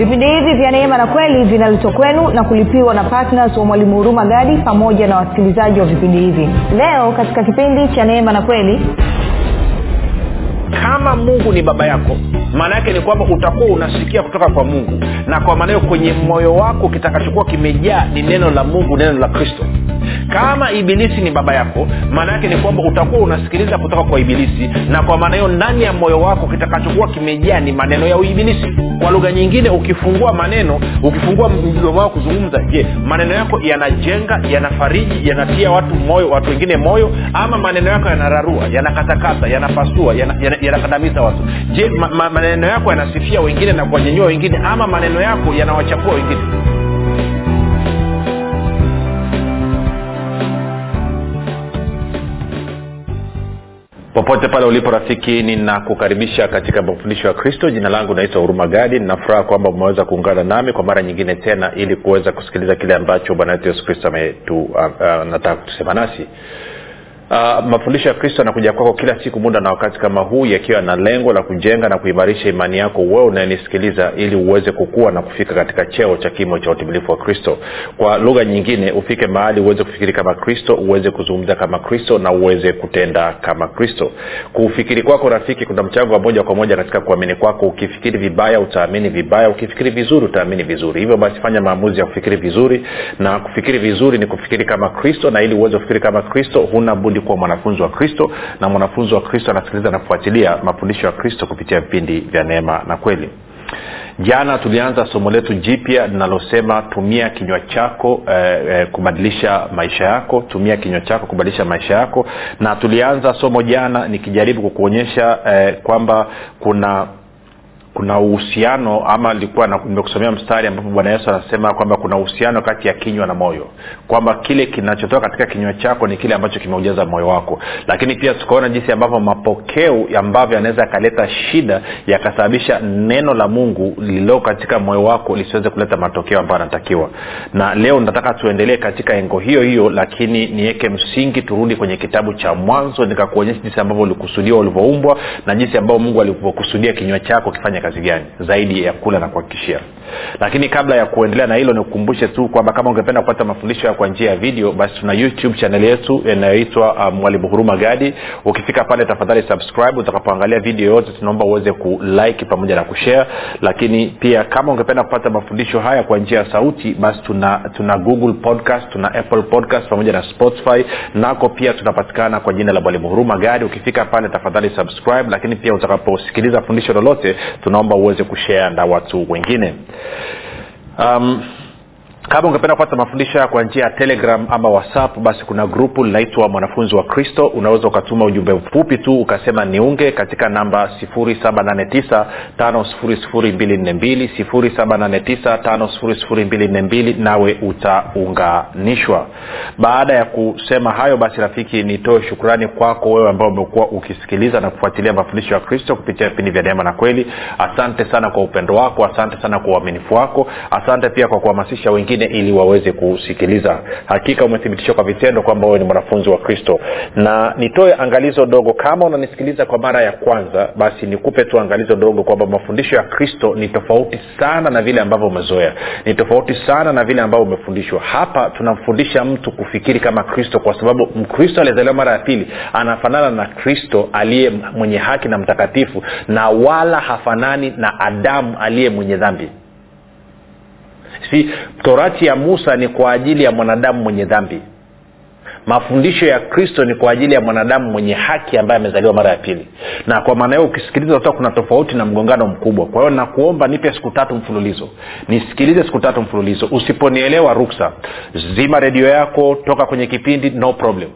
vipindi hivi vya neema na kweli vinaletwa kwenu na kulipiwa na ptns wa mwalimu huruma gadi pamoja na wasikilizaji wa vipindi hivi. Leo katika kipindi cha neema na kweli kama mungu ni baba yako maana yake ni kwamba utakuwa unasikia kutoka kwa mungu. Na kwa maana hiyo kwenye moyo wako kitakachokuwa kimejaa ni neno la mungu neno la kristo kama ibilisi ni baba yako maana yake ni kwamba utakuwa unasikiliza kutoka kwa ibilisi. Na kwa maana hiyo ndani ya moyo wako kitakachokuwa kimejaa ni maneno ya uibilisi. Kwa lugha nyingine ukifungua maneno ukifungua mdomo wao kuzungumza je maneno yako yanajenga yanafariji yanatia watu moyo watu wengine moyo? Ama maneno yako yanararua yanakatakata yanapasua yanakandamiza yana, yana watu? Je ma, ma, maneno yako yanasifia wengine na kuwanyenyua wengine? Ama maneno yako yanawachapua wengine popote pale ulipo rafiki ninakukaribisha katika mafundisho ya kristo. Jina langu naitwa huruma gadi. Ninafuraha kwamba umeweza kuungana nami kwa mara nyingine tena ili kuweza kusikiliza kile ambacho bwana wetu yesu kristo anataka uh, uh, kutusema nasi Uh, mafundisho ya kristo yanakuja kwako kila siku muda na wakati kama huu yakiwa na lengo la kujenga na kuimarisha imani yako wewe unayenisikiliza ili uweze kukua na kufika katika cheo cha kimo cha utimilifu wa kristo. Kwa lugha nyingine ufike mahali uweze kufikiri kama kristo uweze kuzungumza kama kristo na uweze kutenda kama kristo. Kufikiri kwako rafiki kuna mchango wa moja kwa moja katika kuamini kwako. Ukifikiri vibaya utaamini vibaya. Ukifikiri vizuri utaamini vizuri. Hivyo basi fanya maamuzi ya kufikiri vizuri na kufikiri vizuri ni kufikiri kama kristo na ili uweze kufikiri kama kristo huna budi kuwa mwanafunzi wa kristo na mwanafunzi wa kristo anasikiliza na mafundisho ya kristo kupitia vipindi vya neema na kweli. Jana tulianza somo letu jipya linalosema tumia kinywa chako eh, eh, kubadilisha maisha yako. Tumia kinywa chako kubadilisha maisha yako. Na tulianza somo jana nikijaribu kukuonyesha eh, kwamba kuna kuna uhusiano ama likuwa nimekusomea mstari ambapo bwana yesu anasema kwamba kuna uhusiano kati ya kinywa na moyo. Kwamba kile kinachotoka katika kinywa chako ni kile ambacho kimeujaza moyo wako. Lakini pia tukaona jinsi ambavyo mapokeo ambavyo yanaweza yakaleta shida yakasababisha neno la mungu lililo katika moyo wako lisiweze kuleta matokeo ambayo anatakiwa na leo nataka tuendelee katika engo hiyo hiyo lakini niweke msingi turudi kwenye kitabu cha mwanzo nikakuonyesha jinsi ambavyo ulikusudiwa ulivyoumbwa na jinsi ambavyo mungu alivyokusudia kinywa chako kifanya kazi gani zaidi ya kula na kuhakikishia. Lakini kabla ya kuendelea na hilo nikukumbushe tu kwamba kama ungependa kupata mafundisho kwa njia ya video basi tuna youtube chaneli yetu inayoitwa mwalimu um, huruma gadi. Ukifika pale tafadhali subscribe utakapoangalia video yote tunaomba uweze kulike pamoja na kushare. Lakini pia kama ungependa kupata mafundisho haya kwa njia ya sauti basi tuna tuna google podcast tuna apple podcast pamoja na spotify. Nako pia tunapatikana kwa jina la mwalimu huruma gadi. Ukifika pale tafadhali subscribe. Lakini pia utakaposikiliza fundisho lolote tunaomba uweze kushea na watu wengine. Um, kama ungependa kupata mafundisho haya kwa njia ya telegram ama whatsapp basi kuna grupu linaitwa mwanafunzi wa kristo. Unaweza ukatuma ujumbe mfupi tu ukasema niunge katika namba 7895242 nawe utaunganishwa. Baada ya kusema hayo basi rafiki nitoe shukrani kwako wewe ambao umekuwa ukisikiliza na kufuatilia mafundisho ya kristo kupitia vipindi vya neema na kweli. Asante sana kwa upendo wako asante sana kwa uaminifu wako. Asante pia kwa kuhamasisha wengine ili waweze kusikiliza. Hakika umethibitishwa kwa vitendo kwamba wewe ni mwanafunzi wa kristo. Na nitoe angalizo dogo kama unanisikiliza kwa mara ya kwanza basi nikupe tu angalizo dogo kwamba mafundisho ya kristo ni tofauti sana na vile ambavyo umezoea. Ni tofauti sana na vile ambavyo umefundishwa. Hapa tunamfundisha mtu kufikiri kama kristo kwa sababu mkristo aliyezaliwa mara ya pili anafanana na kristo aliye mwenye haki na mtakatifu na wala hafanani na adamu aliye mwenye dhambi si torati ya musa ni kwa ajili ya mwanadamu mwenye dhambi. Mafundisho ya kristo ni kwa ajili ya mwanadamu mwenye haki ambaye amezaliwa mara ya pili. Na kwa maana hiyo ukisikiliza uta kuna tofauti na mgongano mkubwa. Kwa hiyo nakuomba nipe siku tatu mfululizo. Nisikilize siku tatu mfululizo. Usiponielewa ruksa zima redio yako toka kwenye kipindi no problem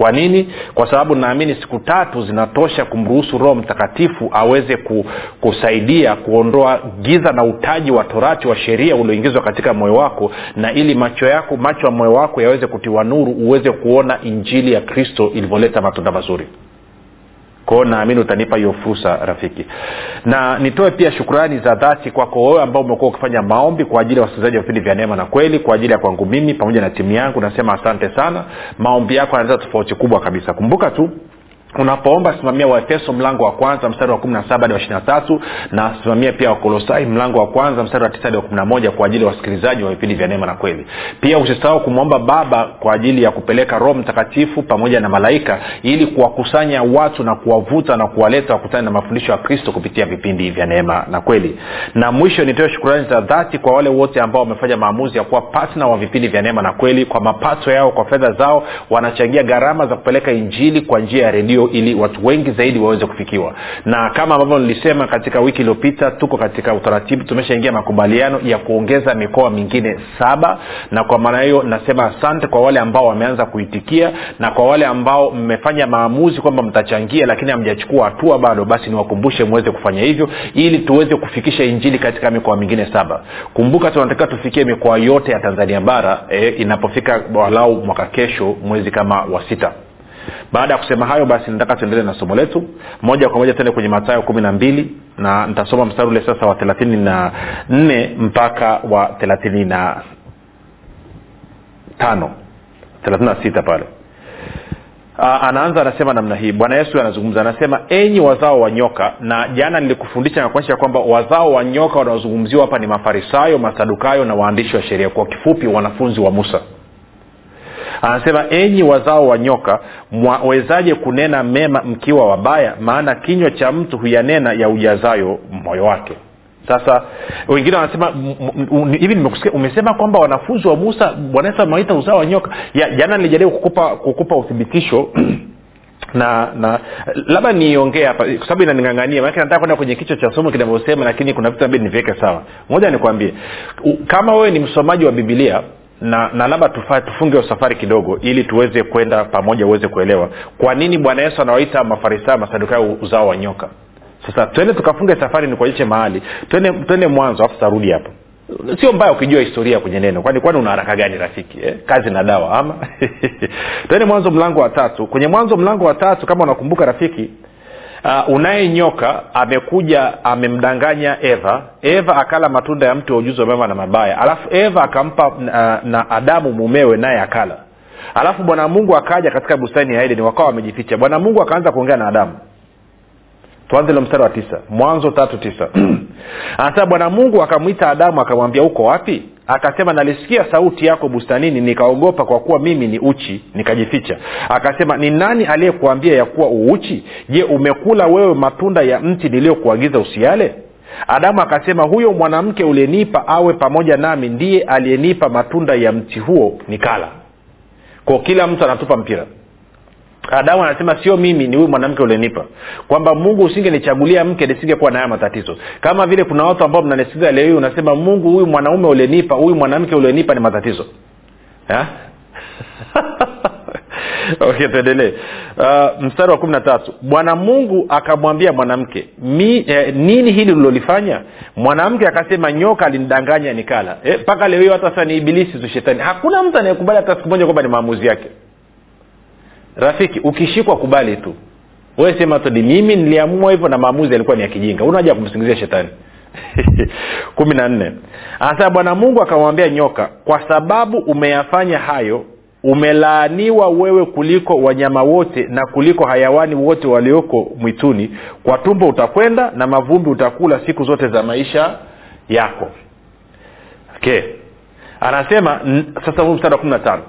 kwa nini? Kwa sababu naamini siku tatu zinatosha kumruhusu roho mtakatifu aweze ku, kusaidia kuondoa giza na utaji wa torati wa sheria ulioingizwa katika moyo wako na ili macho yako macho ya moyo wako yaweze kutiwa nuru uweze kuona injili ya kristo ilivyoleta matunda mazuri kwao naamini utanipa hiyo fursa rafiki. Na nitoe pia shukrani za dhati kwako wewe ambao umekuwa ukifanya maombi kwa ajili ya wasikilizaji wa vipindi vya neema na kweli kwa ajili ya kwangu mimi pamoja na timu yangu. Nasema asante sana. Maombi yako yanaleta tofauti kubwa kabisa. Kumbuka tu unapoomba simamia waefeso mlango wa kwanza mstari wa kumi na saba hadi wa ishiri na tatu na simamia pia wakolosai mlango wa kwanza mstari wa tisa hadi wa kumi na moja kwa ajili ya wasikilizaji wa vipindi vya neema na kweli. Pia usisahau kumwomba baba kwa ajili ya kupeleka roho mtakatifu pamoja na malaika ili kuwakusanya watu na kuwavuta na kuwaleta wakutane na mafundisho ya kristo kupitia vipindi vya neema na kweli. Na mwisho nitoe shukurani za dhati kwa wale wote ambao wamefanya maamuzi ya kuwa patna wa vipindi vya neema na kweli kwa mapato yao kwa fedha zao wanachangia gharama za kupeleka injili kwa njia ya redio ili watu wengi zaidi waweze kufikiwa. Na kama ambavyo nilisema katika wiki iliyopita tuko katika utaratibu tumeshaingia makubaliano ya kuongeza mikoa mingine saba. Na kwa maana hiyo nasema asante kwa wale ambao wameanza kuitikia na kwa wale ambao mmefanya maamuzi kwamba mtachangia lakini hamjachukua hatua bado basi niwakumbushe mweze kufanya hivyo ili tuweze kufikisha injili katika mikoa mingine saba. Kumbuka tunatakiwa tufikie mikoa yote ya tanzania bara e, inapofika walau mwaka kesho mwezi kama wa sita baada ya kusema hayo basi nataka tuendelee na somo letu. Moja kwa moja tuende kwenye matayo kumi na mbili na nitasoma mstari ule sasa wa thelathini na nne mpaka wa thelathini na tano. Thelathini na sita pale. Anaanza anasema namna hii. Bwana yesu anazungumza anasema enyi wazao wa nyoka na jana nilikufundisha na kuonyesha kwamba wazao wa nyoka wanaozungumziwa hapa ni mafarisayo masadukayo na waandishi wa sheria kwa kifupi wanafunzi wa musa anasema enyi wazao wa nyoka mwawezaje kunena mema mkiwa wabaya? Maana kinywa cha mtu huyanena ya ujazayo moyo wake. Sasa wengine wanasema hivi nimekusikia umesema kwamba wanafunzi wa musa bwana yesu uzao wa nyoka? Jana nilijaribu kukupa kukupa uthibitisho na na labda niongee hapa kwa sababu inaningangania manake nataka kwenda kwenye kichwa cha somo kinavyosema lakini kuna vitu nabidi niviweke sawa. Moja nikwambie kama wewe ni msomaji wa bibilia na na labda tufunge safari kidogo ili tuweze kwenda pamoja uweze kuelewa. Kwa nini bwana yesu anawaita mafarisayo masadukayo uzao wa nyoka? Sasa twende tukafunge safari nikuonyeshe mahali. Twende mwanzo afu tarudi hapo. Sio mbaya ukijua historia kwenye neno. Kwani kwani una haraka gani rafiki eh? kazi na dawa ama? Twende mwanzo mlango wa tatu. Kwenye mwanzo mlango wa tatu kama unakumbuka rafiki uh, unaye nyoka amekuja amemdanganya eva. Eva akala matunda ya mti wa ujuzi wa mema na mabaya. Alafu eva akampa na, na adamu mumewe naye akala. Alafu bwana mungu akaja katika bustani ya edeni wakawa wamejificha. Bwana mungu akaanza kuongea na adamu. Tuanze lo mstari wa tisa. Mwanzo tatu tisa. Anasema bwana mungu akamwita adamu akamwambia uko wapi akasema nalisikia sauti yako bustanini nikaogopa kwa kuwa mimi ni uchi. Nikajificha. Akasema ni nani aliyekuambia ya kuwa uuchi? Je umekula wewe matunda ya mti niliyokuagiza usiale? Adamu akasema huyo mwanamke uliyenipa awe pamoja nami ndiye aliyenipa matunda ya mti huo nikala. Kwa kila mtu anatupa mpira adamu anasema sio mimi ni huyu mwanamke ulienipa kwamba mungu usingenichagulia mke nisingekuwa na haya matatizo. Kama vile kuna watu ambao mnanisikiza leo hii unasema mungu huyu mwanaume ulienipa huyu mwanamke ulienipa ni matatizo. Okay tuendelee. Uh, mstari wa kumi na tatu. Bwana mungu akamwambia mwanamke Mi, eh, nini hili ulilolifanya? Mwanamke akasema nyoka alinidanganya nikala. Mpaka eh, leo hiyo hata sasa ni ibilisi tu shetani. Hakuna mtu anayekubali hata siku moja kwamba ni maamuzi yake rafiki ukishikwa kubali tu. We sema todi mimi niliamua hivyo na maamuzi yalikuwa ni ya kijinga. Unaja kumsingizia shetani? Kumi na nne. Anasema bwana mungu akamwambia nyoka kwa sababu umeyafanya hayo umelaaniwa wewe kuliko wanyama wote na kuliko hayawani wote walioko mwituni. Kwa tumbo utakwenda na mavumbi utakula siku zote za maisha yako. Okay. Anasema sasa mstari wa kumi na tano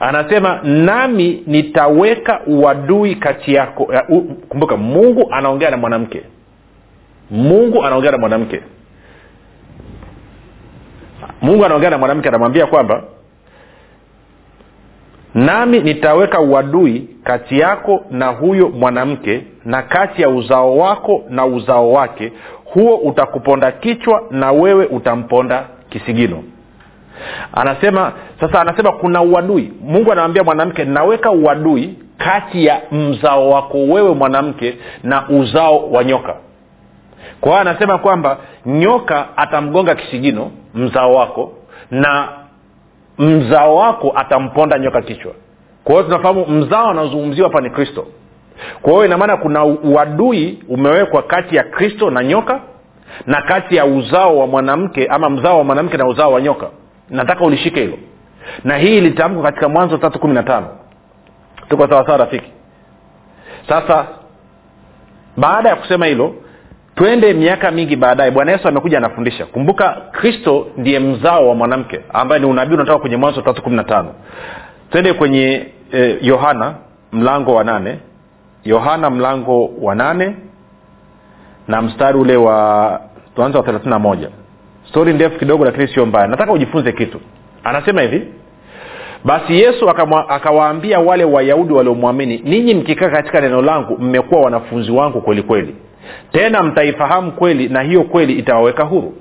anasema nami nitaweka uadui kati yako uh, kumbuka mungu anaongea na mwanamke. Mungu anaongea na mwanamke. Mungu anaongea na mwanamke anamwambia kwamba nami nitaweka uadui kati yako na huyo mwanamke na kati ya uzao wako na uzao wake huo utakuponda kichwa na wewe utamponda kisigino anasema sasa anasema kuna uadui. Mungu anamwambia mwanamke naweka uadui kati ya mzao wako wewe mwanamke na uzao wa nyoka. Kwa hiyo anasema kwamba nyoka atamgonga kisigino mzao wako na mzao wako atamponda nyoka kichwa. Kwa hiyo tunafahamu mzao anaozungumziwa hapa ni kristo. Kwa hiyo inamaana kuna uadui umewekwa kati ya kristo na nyoka na kati ya uzao wa mwanamke ama mzao wa mwanamke na uzao wa nyoka nataka ulishike hilo. Na hii ilitamkwa katika mwanzo tatu kumi na tano. Tuko sawasawa rafiki? Sasa baada ya kusema hilo twende miaka mingi baadaye. Bwana yesu amekuja anafundisha. Kumbuka kristo ndiye mzao wa mwanamke ambaye ni unabii unatoka kwenye mwanzo tatu kumi na tano. Twende kwenye yohana eh, mlango wa nane. Yohana mlango wa nane na mstari ule wa tuanza wa thelathini na moja stori ndefu kidogo lakini sio mbaya. Nataka ujifunze kitu. Anasema hivi basi yesu akawaambia wale wayahudi waliomwamini ninyi mkikaa katika neno langu mmekuwa wanafunzi wangu kweli kweli. Tena mtaifahamu kweli na hiyo kweli itawaweka huru.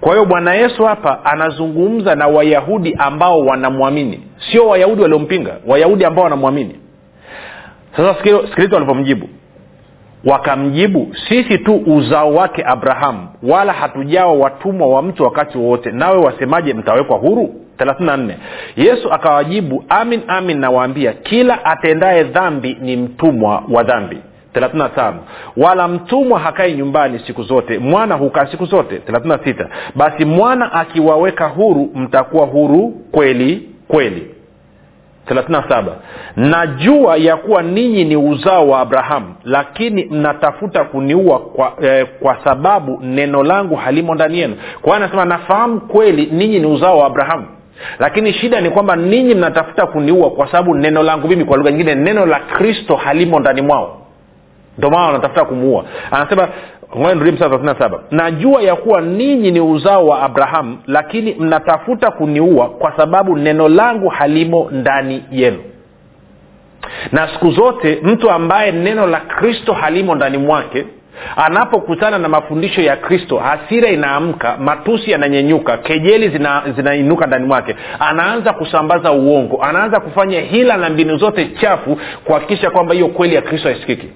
Kwa hiyo bwana yesu hapa anazungumza na wayahudi ambao wanamwamini. Sio wayahudi waliompinga wayahudi ambao wanamwamini. Sasa sikiliza walivyomjibu wakamjibu sisi tu uzao wake abrahamu wala hatujawa watumwa wa mtu wakati wowote. Nawe wasemaje mtawekwa huru? 34 yesu akawajibu amin amin nawaambia kila atendaye dhambi ni mtumwa wa dhambi. 35 wala mtumwa hakai nyumbani siku zote mwana hukaa siku zote. 36 basi mwana akiwaweka huru mtakuwa huru kweli kweli 37 najua ya kuwa ninyi ni uzao wa abrahamu lakini mnatafuta kuniua kwa, eh, kwa sababu neno langu halimo ndani yenu. Kwa anasema nafahamu kweli ninyi ni uzao wa abrahamu lakini shida ni kwamba ninyi mnatafuta kuniua kwa sababu neno langu mimi kwa lugha nyingine neno la kristo halimo ndani mwao. Ndio wanatafuta kumuua. Anasema saba. Najua ya kuwa ninyi ni uzao wa abrahamu lakini mnatafuta kuniua kwa sababu neno langu halimo ndani yenu. Na siku zote mtu ambaye neno la kristo halimo ndani mwake anapokutana na mafundisho ya kristo hasira inaamka matusi yananyenyuka kejeli zina, ndani mwake. Anaanza kusambaza uongo anaanza kufanya hila na mbinu zote chafu kuhakikisha kwamba hiyo kweli ya kristo haisikiki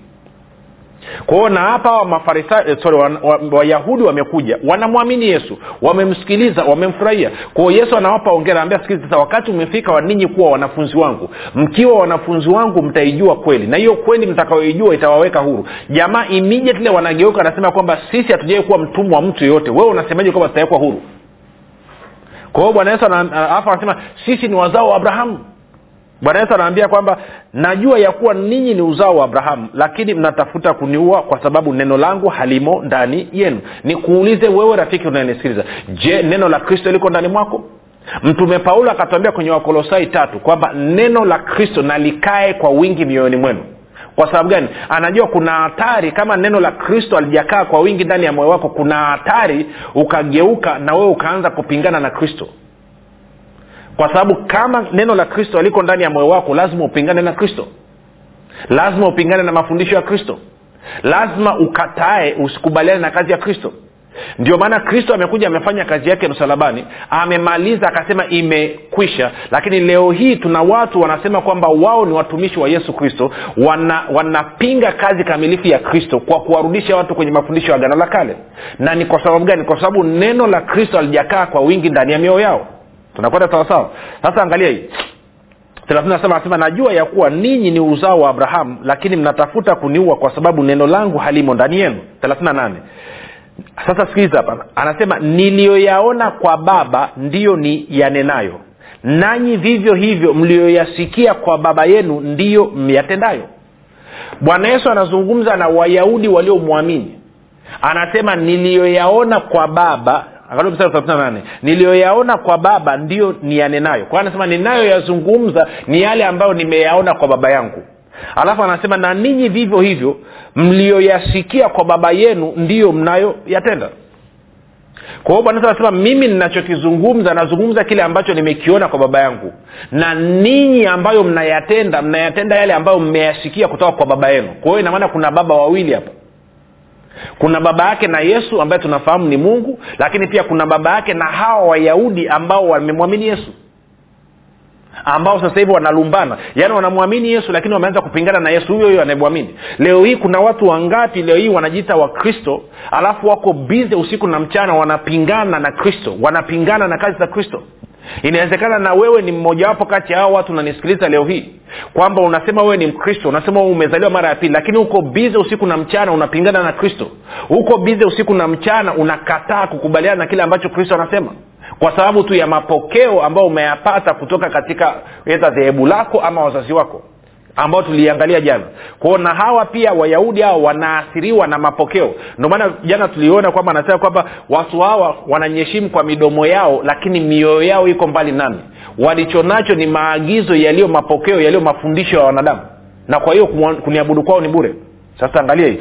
kwa hiyo na hapa hawa mafarisayo eh, wa, wa wamekuja wanamwamini yesu wamemsikiliza wamemfurahia. Kwao yesu anawapa ongera ambia sikili sasa wakati umefika wa ninyi kuwa wanafunzi wangu mkiwa wanafunzi wangu mtaijua kweli na hiyo kweli mtakayoijua itawaweka huru. Jamaa immediately wanageuka anasema kwamba sisi hatujawai kuwa mtumwa wa mtu yeyote wewe unasemaje kwamba tutawekwa huru? Kwa hiyo bwana yesu alafu anasema sisi ni wazao wa abrahamu bwana yesu anaambia kwamba najua ya kuwa ninyi ni uzao wa abrahamu lakini mnatafuta kuniua kwa sababu neno langu halimo ndani yenu. Nikuulize wewe rafiki unayenisikiliza je neno la kristo liko ndani mwako? Mtume paulo akatuambia kwenye wakolosai tatu kwamba neno la kristo nalikae kwa wingi mioyoni mwenu. Kwa sababu gani? Anajua kuna hatari kama neno la kristo alijakaa kwa wingi ndani ya moyo wako kuna hatari ukageuka na wewe ukaanza kupingana na kristo kwa sababu kama neno la kristo aliko ndani ya moyo wako lazima upingane na kristo. Lazima upingane na mafundisho ya kristo. Lazima ukatae usikubaliane na kazi ya kristo. Ndio maana kristo amekuja amefanya kazi yake msalabani amemaliza akasema imekwisha. Lakini leo hii tuna watu wanasema kwamba wao ni watumishi wa yesu kristo wana, wanapinga kazi kamilifu ya kristo kwa kuwarudisha watu kwenye mafundisho ya agano la kale. Na ni kwa sababu gani? Kwa sababu neno la kristo alijakaa kwa wingi ndani ya mioyo yao tunakwenda sawasawa? Sasa angalia hii. Anasema najua ya kuwa ninyi ni uzao wa abrahamu lakini mnatafuta kuniua kwa sababu neno langu halimo ndani yenu. 38 sasa sikiliza hapa. Anasema niliyoyaona kwa baba ndiyo ni yanenayo nanyi vivyo hivyo mliyoyasikia kwa baba yenu ndiyo myatendayo. Bwana yesu anazungumza na wayahudi waliomwamini. Anasema niliyoyaona kwa baba niliyoyaona kwa baba ndiyo niyanenayo kwa anasema ninayoyazungumza ni yale ambayo nimeyaona kwa baba yangu. Alafu anasema na ninyi vivyo hivyo mliyoyasikia kwa baba yenu ndiyo mnayoyatenda. Kwa hiyo bwana anasema mimi ninachokizungumza nazungumza kile ambacho nimekiona kwa baba yangu. Na ninyi ambayo mnayatenda mnayatenda yale ambayo mmeyasikia kutoka kwa baba yenu. Kwa hiyo inamaana kuna baba wawili hapa kuna baba yake na yesu ambaye tunafahamu ni mungu lakini pia kuna baba yake na hawa wayahudi ambao wamemwamini yesu ambao sasa hivi wanalumbana. Yaani wanamwamini yesu lakini wameanza kupingana na yesu. Huyo huyo anayemwamini. Leo hii kuna watu wangapi leo hii wanajiita wakristo alafu wako bize usiku na mchana wanapingana na kristo wanapingana na kazi za kristo? Inawezekana na wewe ni mmojawapo kati ya hao watu unanisikiliza leo hii kwamba unasema wewe ni mkristo unasema umezaliwa mara ya pili lakini uko bize usiku na mchana unapingana na kristo? Uko bize usiku na mchana unakataa kukubaliana na kile ambacho kristo anasema kwa sababu tu ya mapokeo ambayo umeyapata kutoka katika edha dhehebu lako ama wazazi wako ambao tuliangalia jana. Kwao na hawa pia wayahudi hao wanaathiriwa na mapokeo. Ndio maana jana tuliona kwamba anasema kwamba watu hawa wananyeshimu kwa midomo yao lakini mioyo yao iko mbali nami. Walichonacho ni maagizo yaliyo mapokeo yaliyo mafundisho ya wanadamu. Na kwa hiyo kuniabudu kwao ni bure. Sasa angalia hii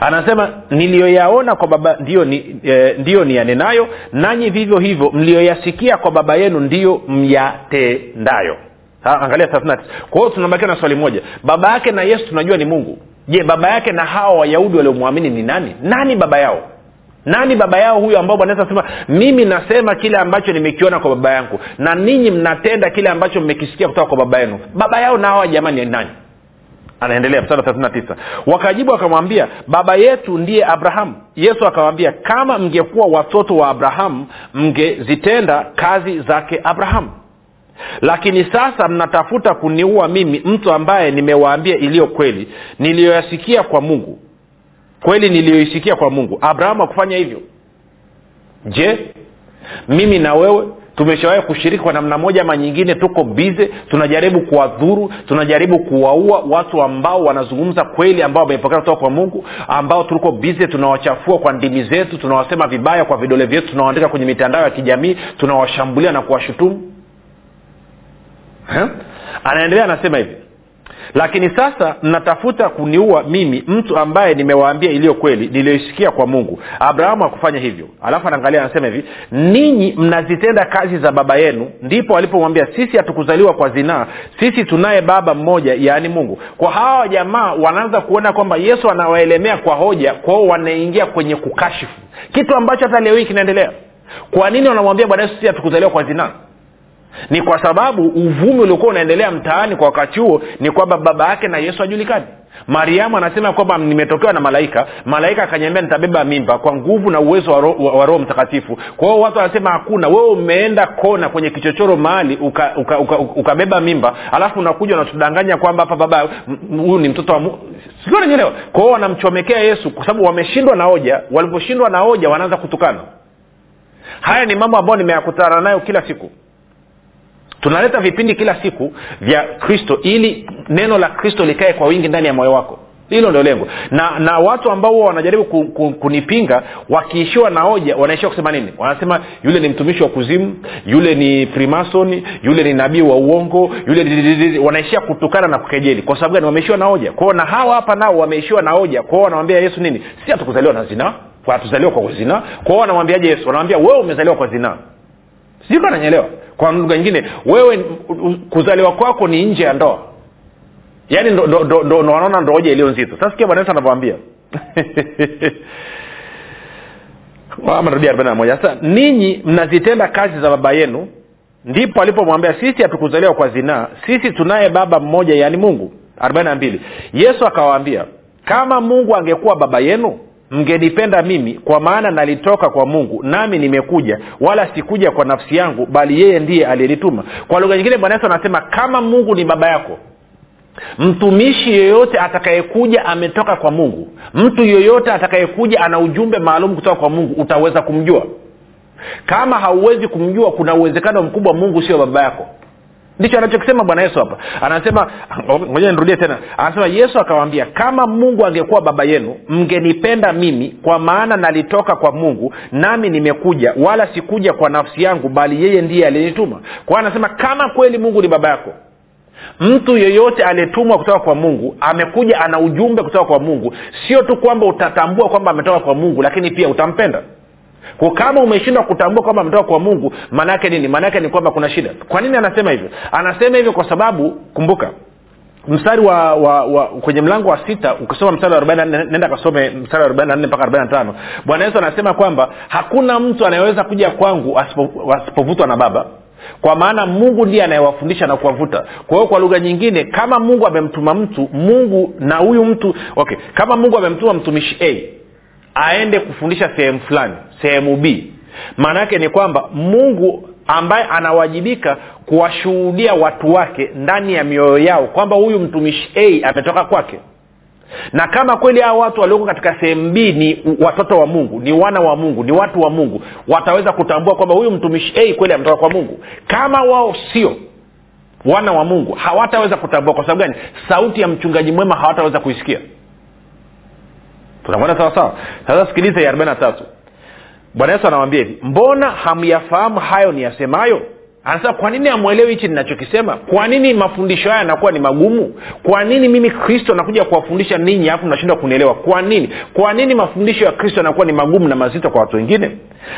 anasema niliyoyaona kwa baba ndiyo ni, e, ndiyo niyanenayo nanyi vivyo hivyo mliyoyasikia kwa baba yenu ndiyo myatendayo. Ha, angalia kwa hiyo tunabakia na swali moja. Baba yake na yesu tunajua ni mungu. Je baba yake na hawa wayahudi waliomwamini ni nani? Nani baba yao? Nani baba yao huyo ambao bwana sema mimi nasema kile ambacho nimekiona kwa baba yangu na ninyi mnatenda kile ambacho mmekisikia kutoka kwa baba yenu. Baba yao na hawa jamani ni nani anaendelea mstari wa tisa. Wakajibu wakamwambia baba yetu ndiye abrahamu. Yesu akawambia kama mngekuwa watoto wa abrahamu mngezitenda kazi zake abrahamu. Lakini sasa mnatafuta kuniua mimi mtu ambaye nimewaambia iliyo kweli niliyoyasikia kwa mungu. Kweli niliyoisikia kwa mungu. Abrahamu akufanya hivyo. Je mimi na wewe tumeshawahi kushiriki kwa namna moja ama nyingine tuko bize tunajaribu kuwadhuru tunajaribu kuwaua watu ambao wanazungumza kweli ambao wamepokea kutoka kwa mungu ambao tuko bize tunawachafua kwa ndimi zetu tunawasema vibaya kwa vidole vyetu tunawaandika kwenye mitandao ya kijamii tunawashambulia na kuwashutumu. Anaendelea anasema hivi lakini sasa mnatafuta kuniua mimi mtu ambaye nimewaambia iliyo kweli niliyoisikia kwa mungu. Abrahamu akufanya hivyo. Alafu anaangalia anasema hivi ninyi mnazitenda kazi za baba yenu. Ndipo walipomwambia sisi hatukuzaliwa kwa zinaa sisi tunaye baba mmoja yaani mungu. Kwa hawa jamaa wanaanza kuona kwamba yesu anawaelemea kwa hoja kwao wanaingia kwenye kukashifu. Kitu ambacho hata leo hii kinaendelea. Kwa nini wanamwambia bwana yesu sisi hatukuzaliwa kwa zinaa ni kwa sababu uvumi uliokuwa unaendelea mtaani kwa wakati huo ni kwamba baba yake na yesu hajulikani. Mariamu anasema kwamba nimetokewa na malaika. Malaika akanyambia nitabeba mimba kwa nguvu na uwezo wa roho huo kwa hiyo watu wanasema hakuna. Wewe umeenda kona kwenye kichochoro mahali ukabeba uka, uka, uka, uka mimba alafu unakuja unatudanganya kwamba hapa baba huyu ni mtoto wa sio nanyelewa wanamchomekea yesu kwa sababu wameshindwa na hoja. Waliposhindwa na hoja wanaanza kutukana. Haya ni mambo ambayo nimeyakutana nayo kila siku tunaleta vipindi kila siku vya kristo ili neno la kristo likae kwa wingi ndani ya moyo wako. Hilo ndio lengo. Na na watu ambao huwa wanajaribu ku, ku, kunipinga wakiishiwa na hoja wanaishia kusema nini? Wanasema yule ni mtumishi wa kuzimu yule ni primasoni yule ni nabii wa uongo yule wanaishia kutukana na kukejeli. Kwa sababu gani? Wameishiwa na hoja. Kwao na hawa hapa nao wameishiwa na hoja. Kwao wanamwambia yesu nini? Si hatukuzaliwa na zinaa? Hatuzaliwa kwa zinaa kwao wanamwambiaje yesu? Wanamwambia wewe umezaliwa kwa zinaa. Sijui kananyelewa kwa lugha nyingine wewe kuzaliwa kwako ni nje ya ndoa. Yaani wanaona ndooja iliyo nzito. Sasa sikia bwana anavyoambia sasa ninyi mnazitenda kazi za baba yenu ndipo alipomwambia sisi hatukuzaliwa kwa zinaa sisi tunaye baba mmoja yaani mungu. Arobaini na mbili. Yesu akawaambia kama mungu angekuwa baba yenu mngenipenda mimi kwa maana nalitoka kwa mungu nami nimekuja wala sikuja kwa nafsi yangu bali yeye ndiye aliyenituma. Kwa lugha nyingine bwana yesu anasema kama mungu ni baba yako mtumishi yeyote atakayekuja ametoka kwa mungu mtu yeyote atakayekuja ana ujumbe maalum kutoka kwa mungu utaweza kumjua. Kama hauwezi kumjua kuna uwezekano mkubwa mungu sio baba yako ndicho anachokisema bwana yesu hapa. Anasema ngoja nirudie tena. Anasema yesu akawambia kama mungu angekuwa baba yenu mngenipenda mimi kwa maana nalitoka kwa mungu nami nimekuja wala sikuja kwa nafsi yangu bali yeye ndiye aliyenituma. Kwa anasema kama kweli mungu ni baba yako mtu yeyote aliyetumwa kutoka kwa mungu amekuja ana ujumbe kutoka kwa mungu. Sio tu kwamba utatambua kwamba ametoka kwa mungu lakini pia utampenda kwa kama umeshindwa kutambua kwamba ametoka kwa mungu maanaake nini? Maanaake ni kwamba kuna shida. Kwa nini anasema hivyo? Anasema hivyo kwa sababu kumbuka mstari wa, wa, wa kwenye mlango wa sita ukisoma mstari wa arobaini nenda kasome mstari wa arobaini na nne mpaka arobaini na tano. Bwana yesu anasema kwamba hakuna mtu anayeweza kuja kwangu asipovutwa na baba kwa maana mungu ndiye anayewafundisha na kuwavuta. Kwa hiyo kwa lugha nyingine kama mungu amemtuma mtu mungu na huyu mtu okay kama mungu amemtuma mtumishi a aende kufundisha sehemu fulani sehemu b. Maana yake ni kwamba mungu ambaye anawajibika kuwashuhudia watu wake ndani ya mioyo yao kwamba huyu mtumishi a ametoka kwake. Na kama kweli hao watu walioko katika sehemu b ni watoto wa mungu ni wana wa mungu ni watu wa mungu wataweza kutambua kwamba huyu mtumishi a kweli ametoka kwa mungu. Kama wao sio wana wa mungu hawataweza kutambua. Kwa sababu gani? Sauti ya mchungaji mwema hawataweza kuisikia tunakwenda sawasawa sasa sikiliza ya 43 bwana yesu anawambia hivi mbona hamyafahamu hayo ni yasemayo anasema kwa nini hamwelewi hichi ninachokisema? Kwa nini mafundisho haya yanakuwa ni magumu? Kwa nini mimi kristo nakuja kuwafundisha ninyi alafu mnashindwa kunielewa? Kwa nini? Kwa nini mafundisho ya kristo yanakuwa ni magumu na mazito kwa watu wengine?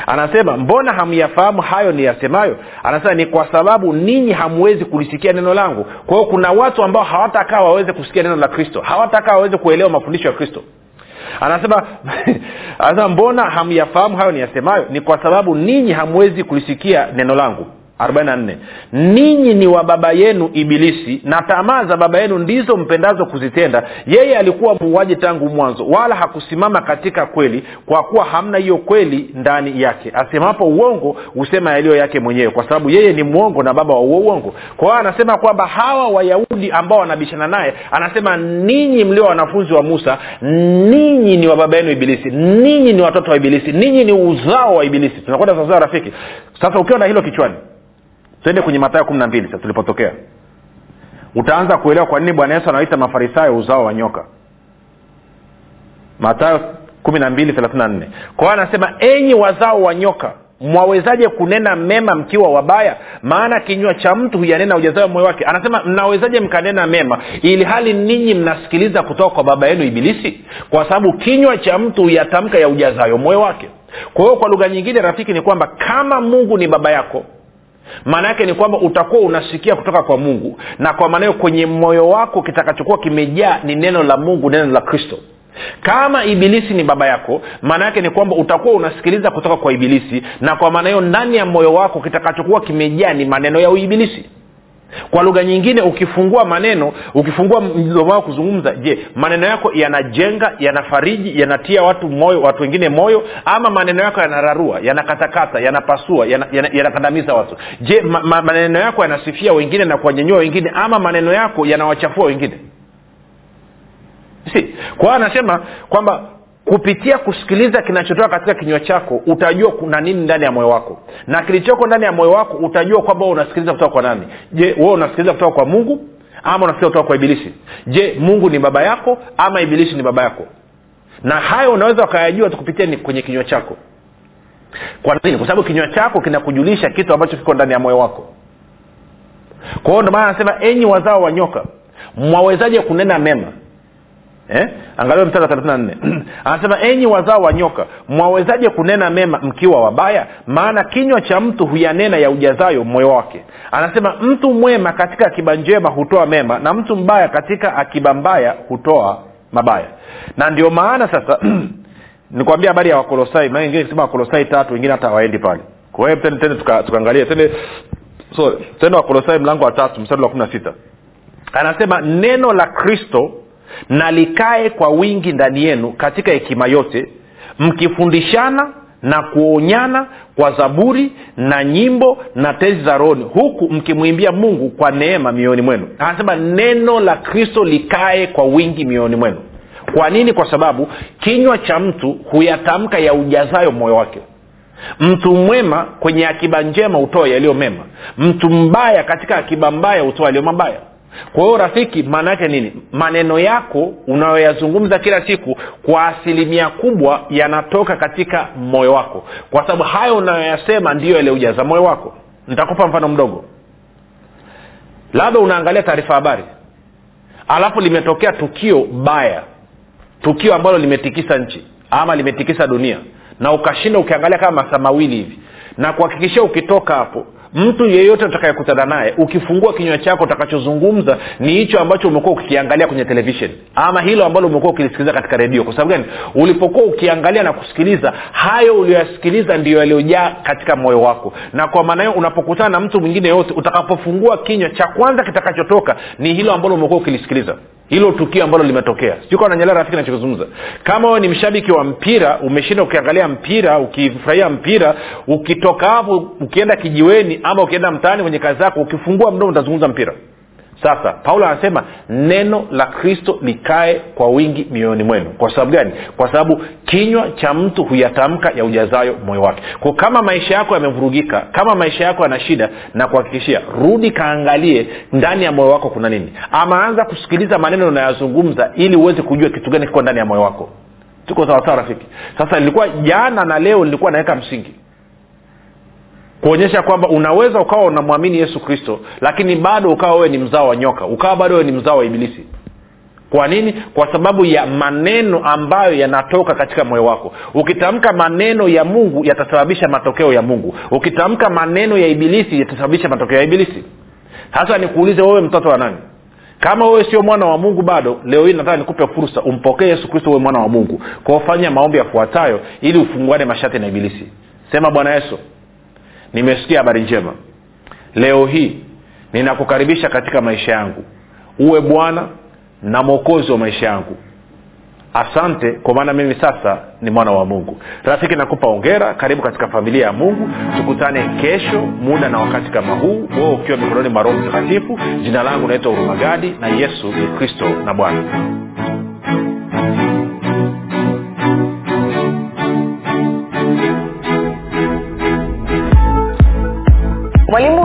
Anasema mbona hamyafahamu hayo ni yasemayo anasema ni kwa sababu ninyi hamwezi kulisikia neno langu. Kwa hiyo kuna watu ambao hawatakaa waweze kusikia neno la kristo hawatakaa waweze kuelewa mafundisho ya kristo anasema anasema mbona hamyafahamu hayo niyasemayo? Ni kwa sababu ninyi hamwezi kulisikia neno langu 44 ninyi ni wa baba yenu ibilisi na tamaa za baba yenu ndizo mpendazo kuzitenda. Yeye alikuwa muuaji tangu mwanzo wala hakusimama katika kweli kwa kuwa hamna hiyo kweli ndani yake. Asemapo uongo husema yaliyo yake mwenyewe kwa sababu yeye ni mwongo na baba wa uo uongo. Kwa hiyo anasema kwamba hawa wayahudi ambao wanabishana naye anasema ninyi mlio wanafunzi wa musa ninyi ni wa baba yenu ibilisi ninyi ni watoto wa ibilisi ninyi ni uzao wa ibilisi. Tunakwenda sawasawa rafiki. Sasa ukiwa na hilo kichwani twende kwenye matayo kumi na mbili sasa tulipotokea. Utaanza kuelewa kwa nini bwana yesu anawaita mafarisayo uzao wa nyoka. Matayo kumi na mbili thelathini na nne. Kwa anasema enyi wazao wa nyoka mwawezaje kunena mema mkiwa wabaya? Maana kinywa cha mtu huyanena ujazayo moyo wake. Anasema mnawezaje mkanena mema ili hali ninyi mnasikiliza kutoka kwa baba yenu ibilisi? Kwa sababu kinywa cha mtu huyatamka ya ujazayo moyo wake. Kwa hiyo kwa lugha nyingine rafiki ni kwamba kama mungu ni baba yako maana yake ni kwamba utakuwa unasikia kutoka kwa mungu. Na kwa maana hiyo kwenye moyo wako kitakachokuwa kimejaa ni neno la mungu neno la kristo. Kama ibilisi ni baba yako maana yake ni kwamba utakuwa unasikiliza kutoka kwa ibilisi. Na kwa maana hiyo ndani ya moyo wako kitakachokuwa kimejaa ni maneno ya uibilisi kwa lugha nyingine ukifungua maneno ukifungua mdomo wako kuzungumza je maneno yako yanajenga yanafariji yanatia watu moyo watu wengine moyo ama maneno yako yanararua yanakatakata yanapasua yanakandamiza yana, yana watu? Je ma, ma, maneno yako yanasifia wengine na kuwanyanyua wengine ama maneno yako yanawachafua wengine? Si. Kwa hiyo anasema kwamba kupitia kusikiliza kinachotoka katika kinywa chako utajua kuna nini ndani ya moyo wako. Na kilichoko ndani ya moyo wako utajua kwamba unasikiliza kutoka kwa nani. Je wewe unasikiliza kutoka kwa mungu ama unasikiliza kutoka kwa ibilisi? Je mungu ni baba yako ama ibilisi ni baba yako? Na hayo unaweza ukayajua kupitia kwenye kinywa chako. Kwa nini? Kwa sababu kinywa chako kinakujulisha kitu ambacho kiko ndani ya moyo wako. Kwa hiyo ndio maana anasema enyi wazao wa nyoka mwawezaje kunena mema eh? angalia mstari wa thelathina nne. Anasema enyi wazao wa nyoka mwawezaje kunena mema mkiwa wabaya? Maana kinywa cha mtu huyanena ya ujazayo moyo wake. Anasema mtu mwema katika akiba njema hutoa mema na mtu mbaya katika akiba mbaya hutoa mabaya. Na ndio maana sasa nikwambia habari ya wakolosai. Maana wengine kisema wakolosai tatu wengine hata hawaendi pale. Kwa hiyo tende tukaangalia tuka tende so tende wakolosai mlango wa tatu mstari wa kumi na sita. Anasema neno la kristo na likae kwa wingi ndani yenu katika hekima yote mkifundishana na kuonyana kwa zaburi na nyimbo na tezi za rohoni huku mkimwimbia mungu kwa neema mioyoni mwenu. Anasema neno la kristo likae kwa wingi mioyoni mwenu. Kwa nini? Kwa sababu kinywa cha mtu huyatamka ya ujazayo moyo wake. Mtu mwema kwenye akiba njema hutoa yaliyo mema. Mtu mbaya katika akiba mbaya hutoa yaliyo mabaya kwa hiyo rafiki maana yake nini? Maneno yako unayoyazungumza kila siku kwa asilimia kubwa yanatoka katika moyo wako. Kwa sababu hayo unayoyasema ndiyo yaliyoujaza moyo wako. Nitakupa mfano mdogo. Labda unaangalia taarifa habari. Alafu limetokea tukio baya. Tukio ambalo limetikisa nchi. Ama limetikisa dunia. Na ukashinda ukiangalia kama masaa mawili hivi. Na kuhakikishia ukitoka hapo mtu yeyote utakayekutana naye ukifungua kinywa chako utakachozungumza ni hicho ambacho umekuwa ukikiangalia kwenye televishen ama hilo ambalo umekuwa ukilisikiliza katika redio. Kwa sababu gani? Ulipokuwa ukiangalia na kusikiliza hayo ulioyasikiliza ndio yaliyojaa katika moyo wako. Na kwa maana hiyo unapokutana na mtu mwingine yoyote utakapofungua kinywa cha kwanza kitakachotoka ni hilo ambalo umekuwa ukilisikiliza hilo tukio ambalo limetokea. Sijuka nanyelea rafiki nachokizungumza kama wewe ni mshabiki wa mpira umeshinda ukiangalia mpira ukifurahia mpira ukitoka hapo ukienda kijiweni ama ukienda mtaani kwenye kazi zako ukifungua mdomo utazungumza mpira sasa paulo anasema neno la kristo likae kwa wingi mioyoni mwenu. Kwa sababu gani? Kwa sababu kinywa cha mtu huyatamka ya ujazayo moyo wake. Ko kama maisha yako yamevurugika kama maisha yako yana shida na kuhakikishia rudi kaangalie ndani ya moyo wako kuna nini. Ama anza kusikiliza maneno unayazungumza ili uweze kujua kitu gani kiko ndani ya moyo wako. Tuko sawasawa rafiki? Sasa nilikuwa jana na leo nilikuwa naweka msingi kuonyesha kwamba unaweza ukawa unamwamini yesu kristo lakini bado ukawa wewe ni mzao wa nyoka ukawa bado wewe ni mzao wa ibilisi. Kwa nini? Kwa sababu ya maneno ambayo yanatoka katika moyo wako. Ukitamka maneno ya mungu yatasababisha matokeo ya mungu. Ukitamka maneno ya ibilisi yatasababisha matokeo ya ibilisi. Hasa nikuulize wewe mtoto wa nani? Kama wewe sio mwana wa mungu bado leo hii nataka nikupe fursa umpokee yesu kristo uwe mwana wa mungu kwao fanya maombi yafuatayo ili ufunguane mashati na ibilisi. Sema bwana yesu nimesikia habari njema. Leo hii ninakukaribisha katika maisha yangu. Uwe bwana na mwokozi wa maisha yangu. Asante kwa maana mimi sasa ni mwana wa mungu. Rafiki nakupa ongera karibu katika familia ya mungu. Tukutane kesho muda na wakati kama huu. Wewe ukiwa mikononi mwa roho mtakatifu. Jina langu naitwa urumagadi na yesu ni kristo na bwana mwalimu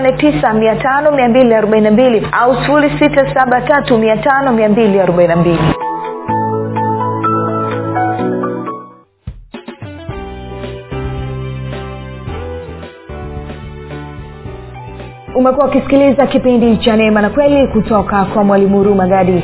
7895242 au 6735242 umekuwa ukisikiliza kipindi cha neema na kweli kutoka kwa mwalimu huruma gadi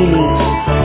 Lumen.